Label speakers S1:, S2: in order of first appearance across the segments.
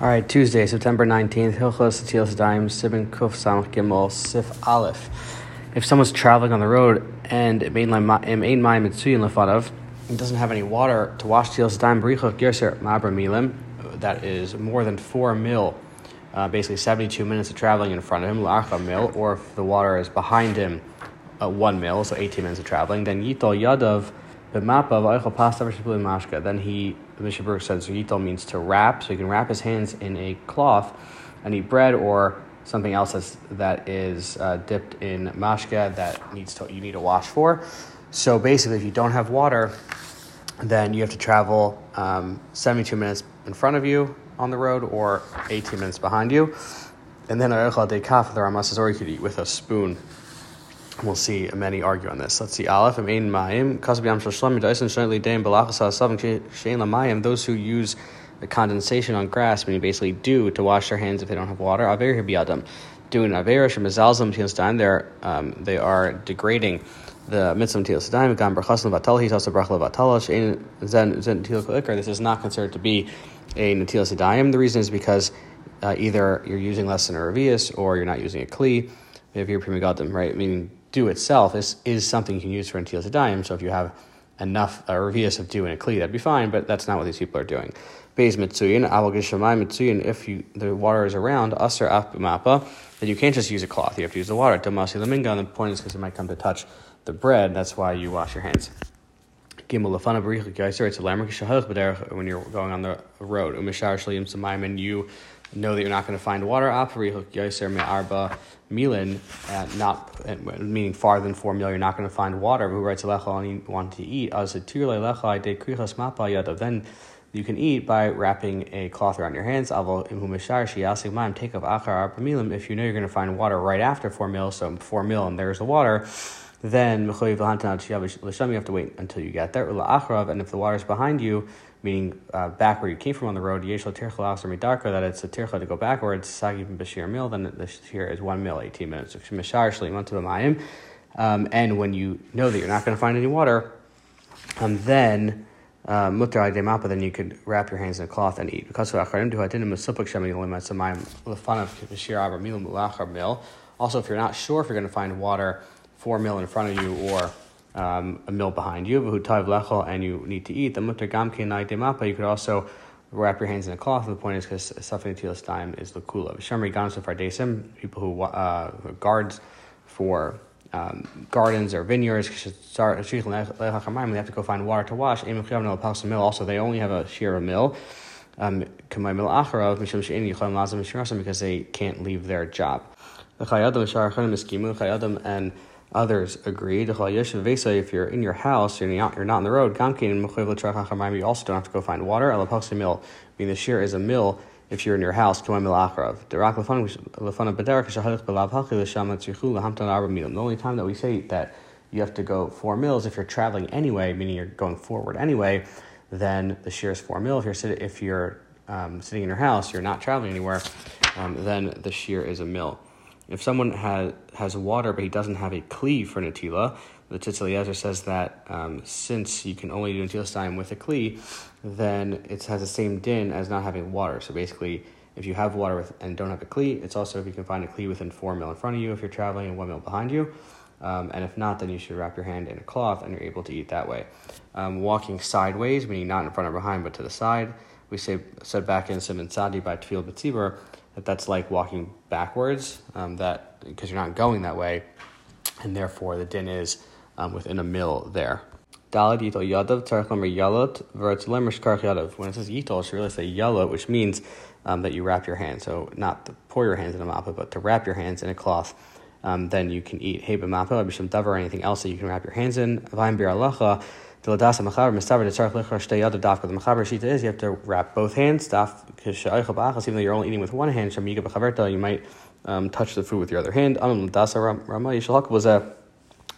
S1: All right, Tuesday, September 19th, Hilchos Atilas Daim, Sibin Kuf Samach Gimel, Sif Aleph. If someone's traveling on the road and it Ein Mayim Mitsuyin Lefadav, and doesn't have any water to wash Tilas Daim, Berichot Gerser Mabra Milim, that is more than four mil, uh, basically 72 minutes of traveling in front of him, La'acha mil, or if the water is behind him, uh, one mil, so 18 minutes of traveling, then Yitol Yadav mashka. Then he, the Mishnah Berurah says, yital means to wrap, so he can wrap his hands in a cloth and eat bread or something else that's, that is uh, dipped in mashka that needs to, you need to wash for. So basically, if you don't have water, then you have to travel um, 72 minutes in front of you on the road or 18 minutes behind you. And then de kaf, the Rama says, or you could eat with a spoon. We'll see many argue on this. Let's see. Aleph, Amein Mayim, Kasabiyam Shashlam, Dyson, Shanli Dame, Balachasa, Savin, Shain Lamayim, those who use the condensation on grass, meaning basically dew to wash their hands if they don't have water. Aver Hibiyadam. Doing Aver, Shemazalzam, Tilasdaim, they're, um, they are degrading the mitzvah Tilas Daim, Gam Brachasan Vatal, he's also Brachla Vatala, Zen Zen This is not considered to be a Natilas Daim. The reason is because uh, either you're using less than a revius or you're not using a Kli. If you're Pri Megadim, right? Meaning dew itself is, is something you can use for Daim. So if you have enough a revius of dew in a Kli, that'd be fine, but that's not what these people are doing. Beis Mitsuyin, Awal Gishamai Mitsuyin, if you, the water is around, Asr Mappa, then you can't just use a cloth. You have to use the water. Damasi Laminga, and the point is because it might come to touch the bread, that's why you wash your hands. Gimel when you're going on the road. Umishar shlim samayim, and you know that you're not going to find water. Ah, me arba milin, uh, not uh, meaning farther than four mil. You're not going to find water. Who writes lecha and you want to eat? As a tirle lecha de krichas mapa yadav. Then you can eat by wrapping a cloth around your hands. Avo imhumishar shiyasig maim take of achar arba milim. If you know you're going to find water right after four mil, so four mil and there's the water then you have to wait until you get there. And if the water is behind you, meaning uh, back where you came from on the road, that it's a tircha to go backwards, sagib bashir mil, then the shir is one mil, 18 minutes. Um, and when you know that you're not going to find any water, um, then uh, mutar uh, then you could wrap your hands in a cloth and eat. Because also, if you're not sure if you're going to find water four mil in front of you or um, a mill behind you, and you need to eat, the you could also wrap your hands in a cloth. And The point is because suffering tilas time is the kula. Shamri gansu fardesim, people who uh, guards for um, gardens or vineyards, they have to go find water to wash. Also, they only have a shear of mill. Um, because they can't leave their job. And Others agreed. If you're in your house, you're not, you're not on the road, you also don't have to go find water. Meaning the shear is a mill if you're in your house. The only time that we say that you have to go four mills if you're traveling anyway, meaning you're going forward anyway, then the shear is four mil. If you're, if you're um, sitting in your house, you're not traveling anywhere, um, then the shear is a mill. If someone has has water but he doesn't have a kli for natila, the Tzitz Eliezer says that um, since you can only do natila time with a kli, then it has the same din as not having water. So basically, if you have water with, and don't have a kli, it's also if you can find a kli within four mil in front of you if you're traveling and one mil behind you. Um, and if not, then you should wrap your hand in a cloth and you're able to eat that way. Um, walking sideways, meaning not in front or behind, but to the side. We say said back in Simon Sadi by Tfil Betzibur that that's like walking backwards, um, that because you're not going that way, and therefore the din is um, within a mill there. Dalad yitol yadav yalot yadav. When it says yitol, it should really say yalot, which means um, that you wrap your hands. So not to pour your hands in a mappa, but to wrap your hands in a cloth. Um, then you can eat heba mappa, bisham davar, or anything else that you can wrap your hands in. The ladasa mechaber mistaber tzarich lichar shtei yada dafka. The mechaber shita is you have to wrap both hands. Daf kishaycha ba'achas. Even though you're only eating with one hand, shamiga b'chaverta, you might um, touch the food with your other hand. Amim ladasa rama yishalak was a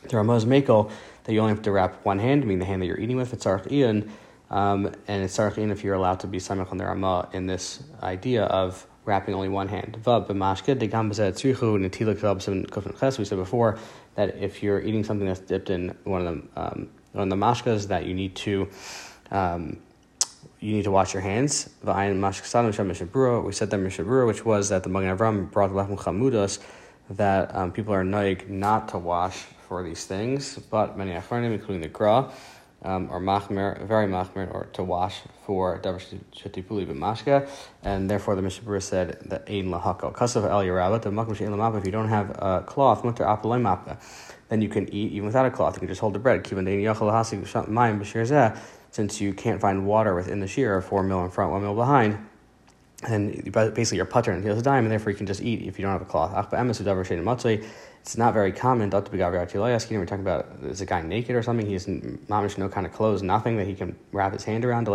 S1: the Ramah's makel that you only have to wrap one hand, meaning the hand that you're eating with. It's tzarich ian, um, and it's tzarich ian if you're allowed to be samach on the Ramah in this idea of wrapping only one hand. We said before that if you're eating something that's dipped in one of the Um, on the mashkas that you need to um, you need to wash your hands. We said that Mishabura, which was that the Magen Avram brought the Lechem Chamudas, that um, people are noig not to wash for these things, but many Achronim, including the Gra, um, or machmer, very machmer, or to wash for davar shetipuli b'mashka, and therefore the Mishnah Berurah said that ein lahakal kasav el yarabat the lamapa. If you don't have a cloth, mutter apalay mappa, then you can eat even without a cloth. You can just hold the bread. Kivan dein yachal hasig mayim b'shir since you can't find water within the shear, four mil in front, one mil behind. And basically, you're putter and heels a dime, and therefore you can just eat if you don't have a cloth. It's not very common. We're talking about is a guy naked or something. He has mamish no kind of clothes, nothing that he can wrap his hand around. He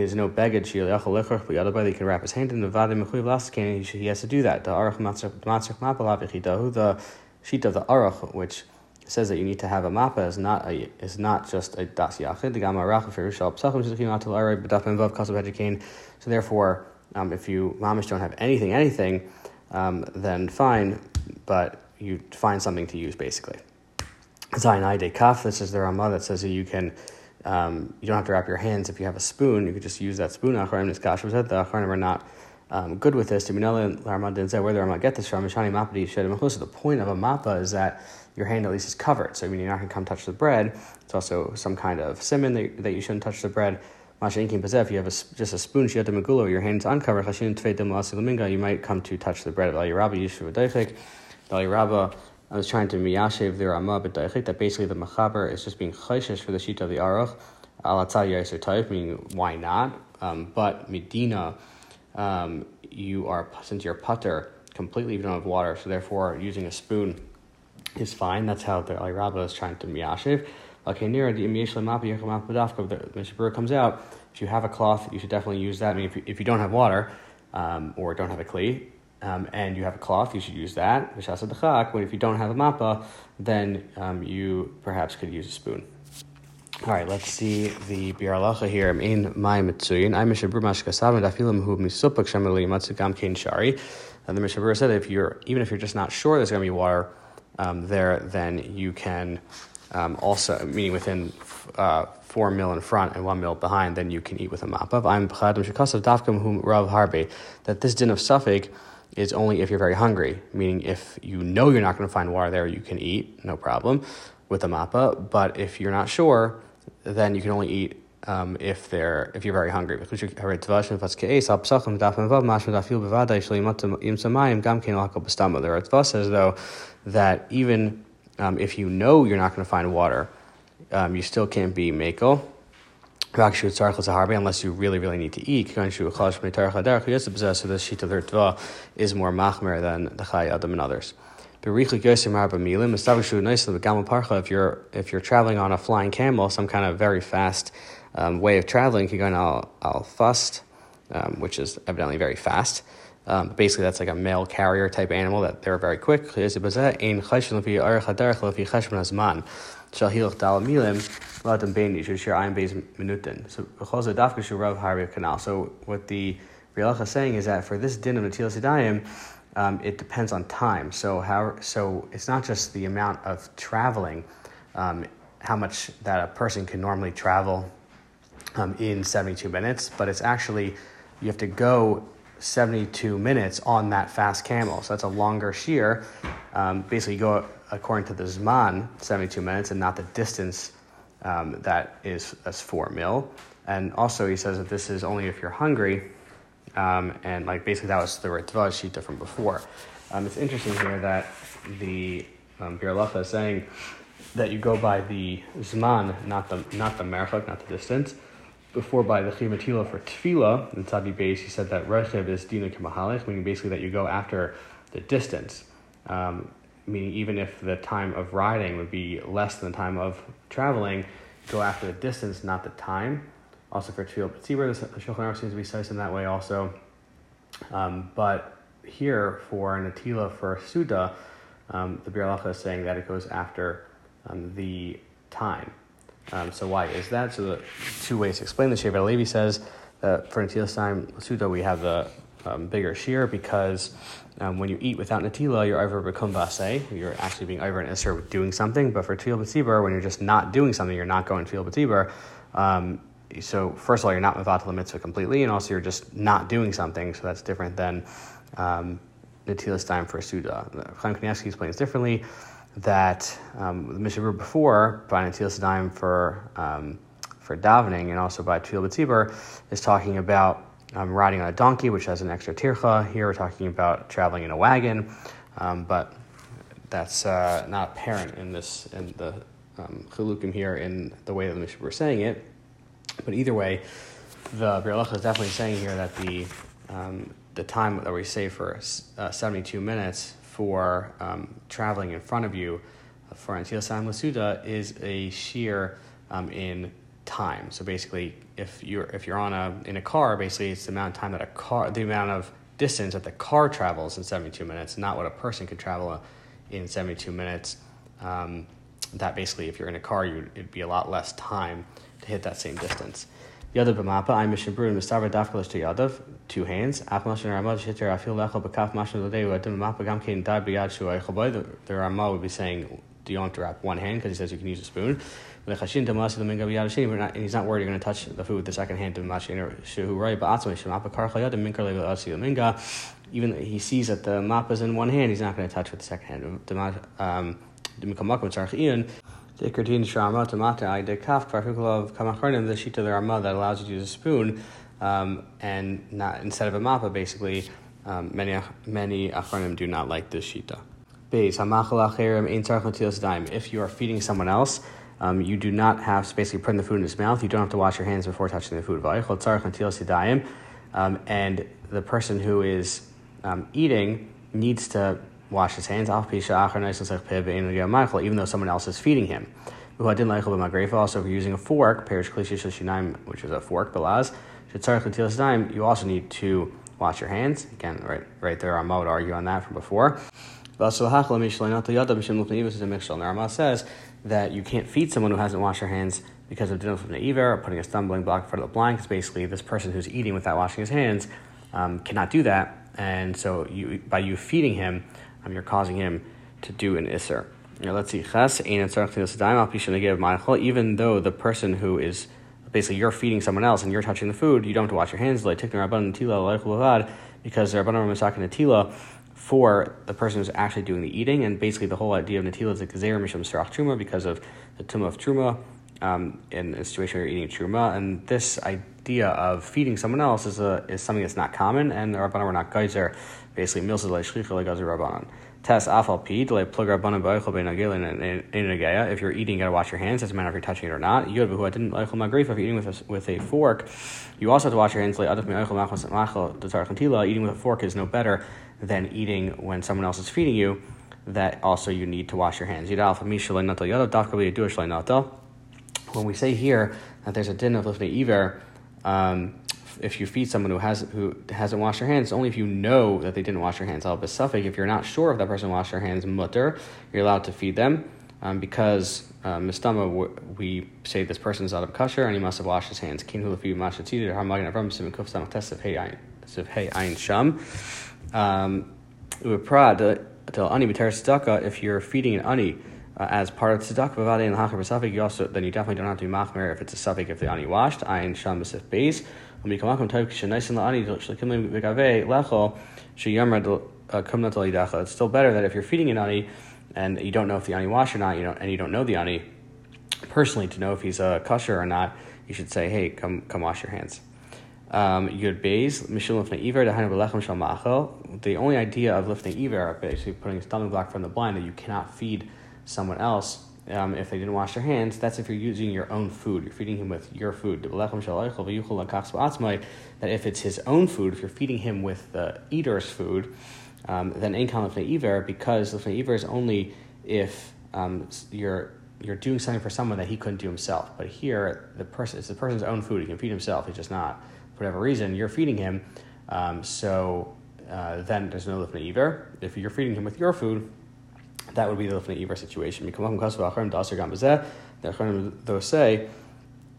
S1: has no baggage. He can wrap his hand in the He has to do that. The sheet of the aruch, which says that you need to have a mappa, is not a is not just a das yachid. The So therefore, um, if you mamish don't have anything, anything, um, then fine but you find something to use basically. Zayin de kaf, this is the Ramah that says that you can, um, you don't have to wrap your hands if you have a spoon, you could just use that spoon. Acharim Niskash said the Acharim are not um, good with this. Timinella Ramah didn't say where the Ramah get this from. Mishani Mapadi Shedim The point of a mappa is that your hand at least is covered. So I mean, you're not going to come touch the bread. It's also some kind of simon that, that you shouldn't touch the bread. If you have a, just a spoon, Shiata your hand's uncovered, you might come to touch the bread. Rabbi Yishuv Deichik. Dali Rabba, I was trying to miyashev the Ramah, but daichik, that basically the Machaber is just being chayshish for the sheet of the Aruch, alatzal yaser type, meaning why not? Um, but Medina, um, you are, since you're putter, completely you don't have water, so therefore using a spoon is fine. That's how the Ali Rabba is trying to miyashev. Okay, near the the Mishabur comes out. If you have a cloth, you should definitely use that. I mean, if you, if you don't have water um, or don't have a kli, um, and you have a cloth, you should use that. But if you don't have a mappa, then um, you perhaps could use a spoon. All right, let's see the Biur Halacha here. I'm in my mitzuyin, I'm mishabur mashkasav and dafilim hu misupak shemali matzugam kain shari. And the mishabur said if you're even if you're just not sure there's going to be water um, there, then you can um, also meaning within uh, four mil in front and one mil behind, then you can eat with a mappa. I'm b'chadim shekasav dafkam hu rav harbe that this din of suffix is only if you're very hungry, meaning if you know you're not going to find water there, you can eat, no problem, with a mappa. But if you're not sure, then you can only eat um, if they're if you're very hungry. because It says though that even um, if you know you're not going to find water, um, you still can't be makel unless you really, really need to eat. So the sheet of the is more machmer than the chay adam and others. If you're if you're traveling on a flying camel, some kind of very fast um, way of traveling, go al al fast, um, which is evidently very fast. Um, basically, that's like a mail carrier type animal that they're very quick. So, what the Rialacha is saying is that for this din of Natil um, it depends on time. So, how, so it's not just the amount of traveling, um, how much that a person can normally travel um, in 72 minutes, but it's actually, you have to go 72 minutes on that fast camel. So that's a longer shear. Um, basically, you go according to the Zman, 72 minutes, and not the distance um, that is as 4 mil. And also, he says that this is only if you're hungry. Um, and like basically, that was the Ritva Shita from before. Um, it's interesting here that the um, is saying that you go by the Zman, not the, not the Merchak, not the distance before by the Chimatila for Tfila, in Tzadi base, he said that Rechev is Dina Kamahalech, meaning basically that you go after the distance. Um, meaning even if the time of riding would be less than the time of traveling, go after the distance, not the time. Also for Tfila B'tzibur, the Shulchan Aruch seems to be sized in that way also. Um, but here for Natila for Suda, um, the Biur is saying that it goes after um, the time. Um, so why is that? So the two ways to explain the Shevet Levi says that for time Suda we have the um, bigger shear because um, when you eat without Natila, you're over become. You're actually being over and Isser doing something. But for B'tzibur, when you're just not doing something, you're not going B'tzibur, um, so first of all, you're not mivatal mitzvah completely, and also you're just not doing something. So that's different than um, natilas time for suda. Chaim Kanievsky explains differently that um, the Mishnah before by natilas time for um, for davening and also by Tfil B'tzibur is talking about um, riding on a donkey, which has an extra tircha. Here we're talking about traveling in a wagon, um, but that's uh, not apparent in this in the um, chilukim here in the way that the Mishnah were saying it. But either way, the Biur is definitely saying here that the um, the time that we say for uh, 72 minutes for um, traveling in front of you for Antil Sam Lasuda is a shear um, in time. So basically, if you're if you're on a in a car, basically it's the amount of time that a car, the amount of distance that the car travels in 72 minutes, not what a person could travel in 72 minutes. Um, that basically, if you're in a car, you it'd be a lot less time to hit that same distance. Yadav b'mapa, I'm mishnebru and mistavar dafkalish to yadav, two hands. Ap mashin ramad shitter afil lecha b'kaf mashin l'dei u'adim b'mapa gam kein dai b'yad shu eichaboy. The Rama would be saying, do you want to wrap one hand because he says you can use a spoon. And he's not worried you're going to touch the food with the second hand. Even he sees that the map is in one hand, he's not going to touch with the second hand. Um, the Kamakarnim, the of the Rama that allows you to use a spoon um, and not instead of a mappa, basically. Um, many many acharnim do not like this shita. If you are feeding someone else, um, you do not have to basically put the food in his mouth. You don't have to wash your hands before touching the food. Um, and the person who is um, eating needs to wash his hands, even though someone else is feeding him. Also, if you're using a fork, which is a fork, belaz, you also need to wash your hands. Again, right, right there, Rama would argue on that from before. The Rama says that you can't feed someone who hasn't washed their hands because of dinner from the or putting a stumbling block in front of the blind, because basically this person who's eating without washing his hands um, cannot do that. And so you, by you feeding him, um, you're causing him to do an isser. Now let's see. Even though the person who is basically you're feeding someone else and you're touching the food, you don't have to wash your hands. Because the Rabbanim is talking to Tila for the person who's actually doing the eating, and basically the whole idea of Natila is a Gezer Misham Sarach Truma because of the Tumah of Truma um, in a situation where you're eating Truma. And this idea of feeding someone else is a is something that's not common, and the Rabbanan were not Geyser, basically Milsa like Shlicha like Tes afal pi like plug rabbanan ba'ochel bein agil If you're eating, you gotta wash your hands. Doesn't matter if you're touching it or not. Yod b'hu didn't leichel magrif. If you're eating with a, with a fork, you also have to wash your hands. Like adaf me'ochel machos machel Eating with a fork is no better than eating when someone else is feeding you. That also you need to wash your hands. Yidal mishalei natal yadav dafka b'yedu When we say here that there's a din of lifnei iver. Um, if you feed someone who has who hasn't washed their hands, only if you know that they didn't wash their hands. Al besufik, if you're not sure if that person washed their hands, mutter, you're allowed to feed them um, because uh, mistama we say this person is out of kosher and he must have washed his hands. Kin hulafi mashatid or hamagan avram sim kuf samach tesef hey ayin sham. Um, uprad till ani b'ter tzedakah if you're feeding an ani. Uh, as part of tzedakah v'vadei and hachar you also then you definitely don't have to be machmer if it's a suffix if the ani washed. Ayin sham b'sif base. Uh, it's still better that if you're feeding an ani and you don't know if the ani wash or not, you don't, and you don't know the ani personally to know if he's a kosher or not, you should say, "Hey, come come wash your hands." Um, Beis, The only idea of lifting iver, basically putting a stumbling block from the blind, that you cannot feed someone else um, if they didn't wash their hands, that's if you're using your own food. You're feeding him with your food. That if it's his own food, if you're feeding him with the eater's food, um, then ein kan iver because lefnei iver is only if um, you're you're doing something for someone that he couldn't do himself. But here, the person it's the person's own food. He can feed himself. He's just not for whatever reason. You're feeding him, um, so uh, then there's no lifnei iver. If you're feeding him with your food, that would be the Lifnei Iver situation. They'll say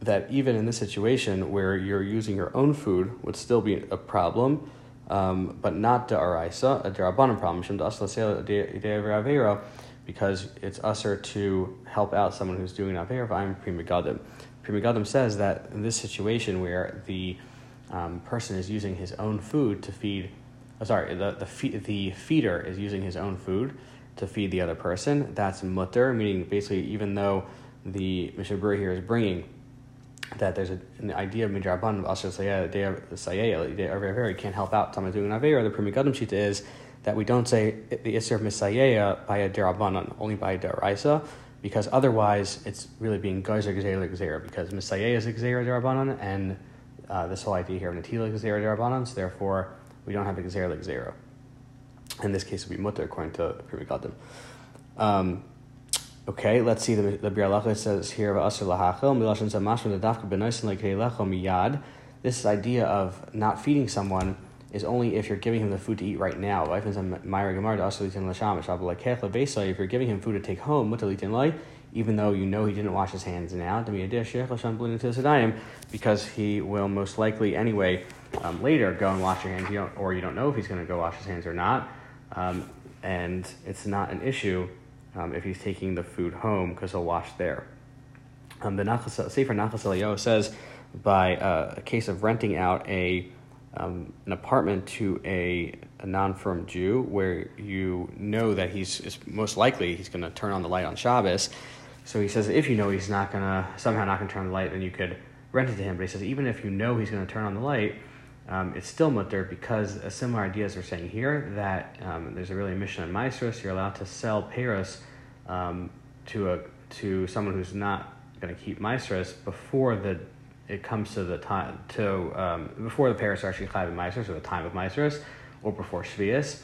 S1: that even in this situation where you're using your own food would still be a problem, um, but not the araisa, a derabanan problem. Because it's usher to help out someone who's doing an avera. I'm Pri Megadim. Says that in this situation where the um, person is using his own food to feed, oh, sorry, the, the, fe- the feeder is using his own food to feed the other person, that's mutter, meaning basically even though the Mishnah here is bringing that there's a, an idea of midraban of asher sayaya, you can't help out someone doing an avera. The Pri Megadim shita is that we don't say the isser of misayaya by a derabanan, only by a deraisa, because otherwise it's really being geyser gzeira gzeira, because misayaya is gzeira derabanan, and uh, this whole idea here of natila gzeira derabanan, so therefore we don't have a gzeira gzeira. In this case, it would be mutter according to Pri Megadim. Um, Okay, let's see. The the says here about Asr lahachel milashon zamashma dafka benoisin lekeilecho miyad. This idea of not feeding someone is only if you're giving him the food to eat right now. If you're giving him food to take home, even though you know he didn't wash his hands now, because he will most likely anyway um, later go and wash your hands, you don't, or you don't know if he's going to go wash his hands or not, um, and it's not an issue um, if he's taking the food home because he'll wash there. Um, the Nachas, Sefer Nachas Eliyahu says by uh, a case of renting out a um, an apartment to a, a non-firm Jew where you know that he's most likely he's going to turn on the light on Shabbos. So he says if you know he's not going to somehow not going to turn on the light, then you could rent it to him. But he says even if you know he's going to turn on the light, um, it's still mutter because a similar ideas are saying here that um, there's a really mission in Maasros, you're allowed to sell Paris um, to a to someone who's not going to keep Maasros before the it comes to the time to um, before the Paris are actually chayv Maasros or the time of Maasros or before Shvius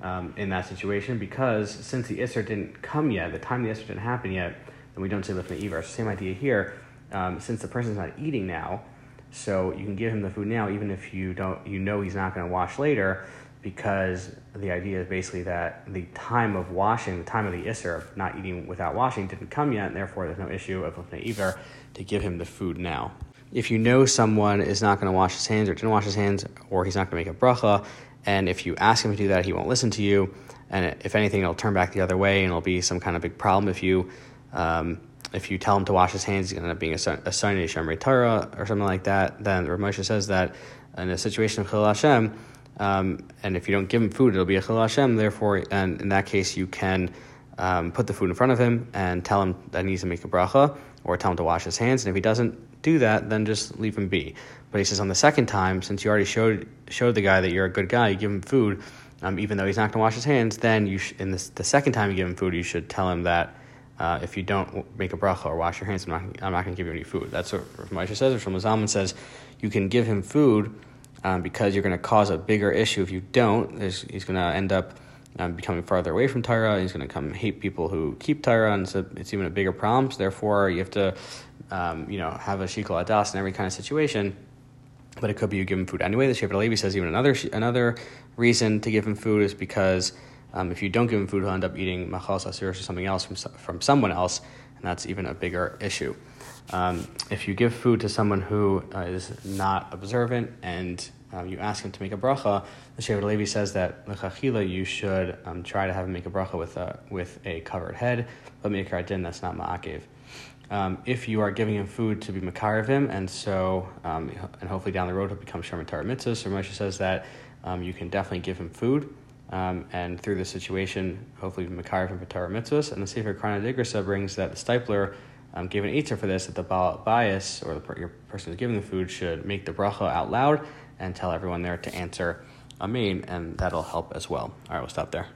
S1: um, in that situation because since the Isser didn't come yet, the time the Isser didn't happen yet, then we don't say Lifnei Ivar. Same idea here. Um, since the person's not eating now, so you can give him the food now, even if you don't, you know he's not going to wash later, because the idea is basically that the time of washing, the time of the isser of not eating without washing, didn't come yet, and therefore there's no issue of iver to give him the food now. If you know someone is not going to wash his hands or didn't wash his hands, or he's not going to make a bracha, and if you ask him to do that, he won't listen to you, and if anything, it'll turn back the other way, and it'll be some kind of big problem if you. Um, if you tell him to wash his hands, he's going to end up being a son of Shemrei Torah or something like that. Then Rav Moshe says that in a situation of Chil Hashem, um, and if you don't give him food, it'll be a Chil Hashem. Therefore, and in that case, you can um, put the food in front of him and tell him that he needs to make a bracha, or tell him to wash his hands. And if he doesn't do that, then just leave him be. But he says on the second time, since you already showed showed the guy that you're a good guy, you give him food, um, even though he's not going to wash his hands. Then you sh- in this, the second time you give him food, you should tell him that uh, if you don't make a bracha or wash your hands, I'm not, I'm not going to give you any food. That's what Rav says. Or Shlomo Zalman says you can give him food um, because you're going to cause a bigger issue if you don't. he's going to end up um, becoming farther away from Torah. He's going to come hate people who keep Torah, and it's even a bigger problem. So therefore, you have to, um, you know, have a shikol adas in every kind of situation. But it could be you give him food anyway. The Shevet Levi says even another another reason to give him food is because um, if you don't give him food, he'll end up eating machal or something else from from someone else, and that's even a bigger issue. Um, if you give food to someone who uh, is not observant and um, you ask him to make a bracha, the Shevet Levi says that lechachila you should um, try to have him make a bracha with a with a covered head, but make din that's not ma'akev. Um, if you are giving him food to be makar of him, and so um, and hopefully down the road he'll become sherman mitzvah. So Moshe says that um, you can definitely give him food. Um, and through this situation, hopefully, makar of him Torah mitzvahs. And the Sefer Krana brings that the Steipler um, gave an answer for this that the bias or the your person who's giving the food should make the bracha out loud and tell everyone there to answer Amen, and that'll help as well. All right, we'll stop there.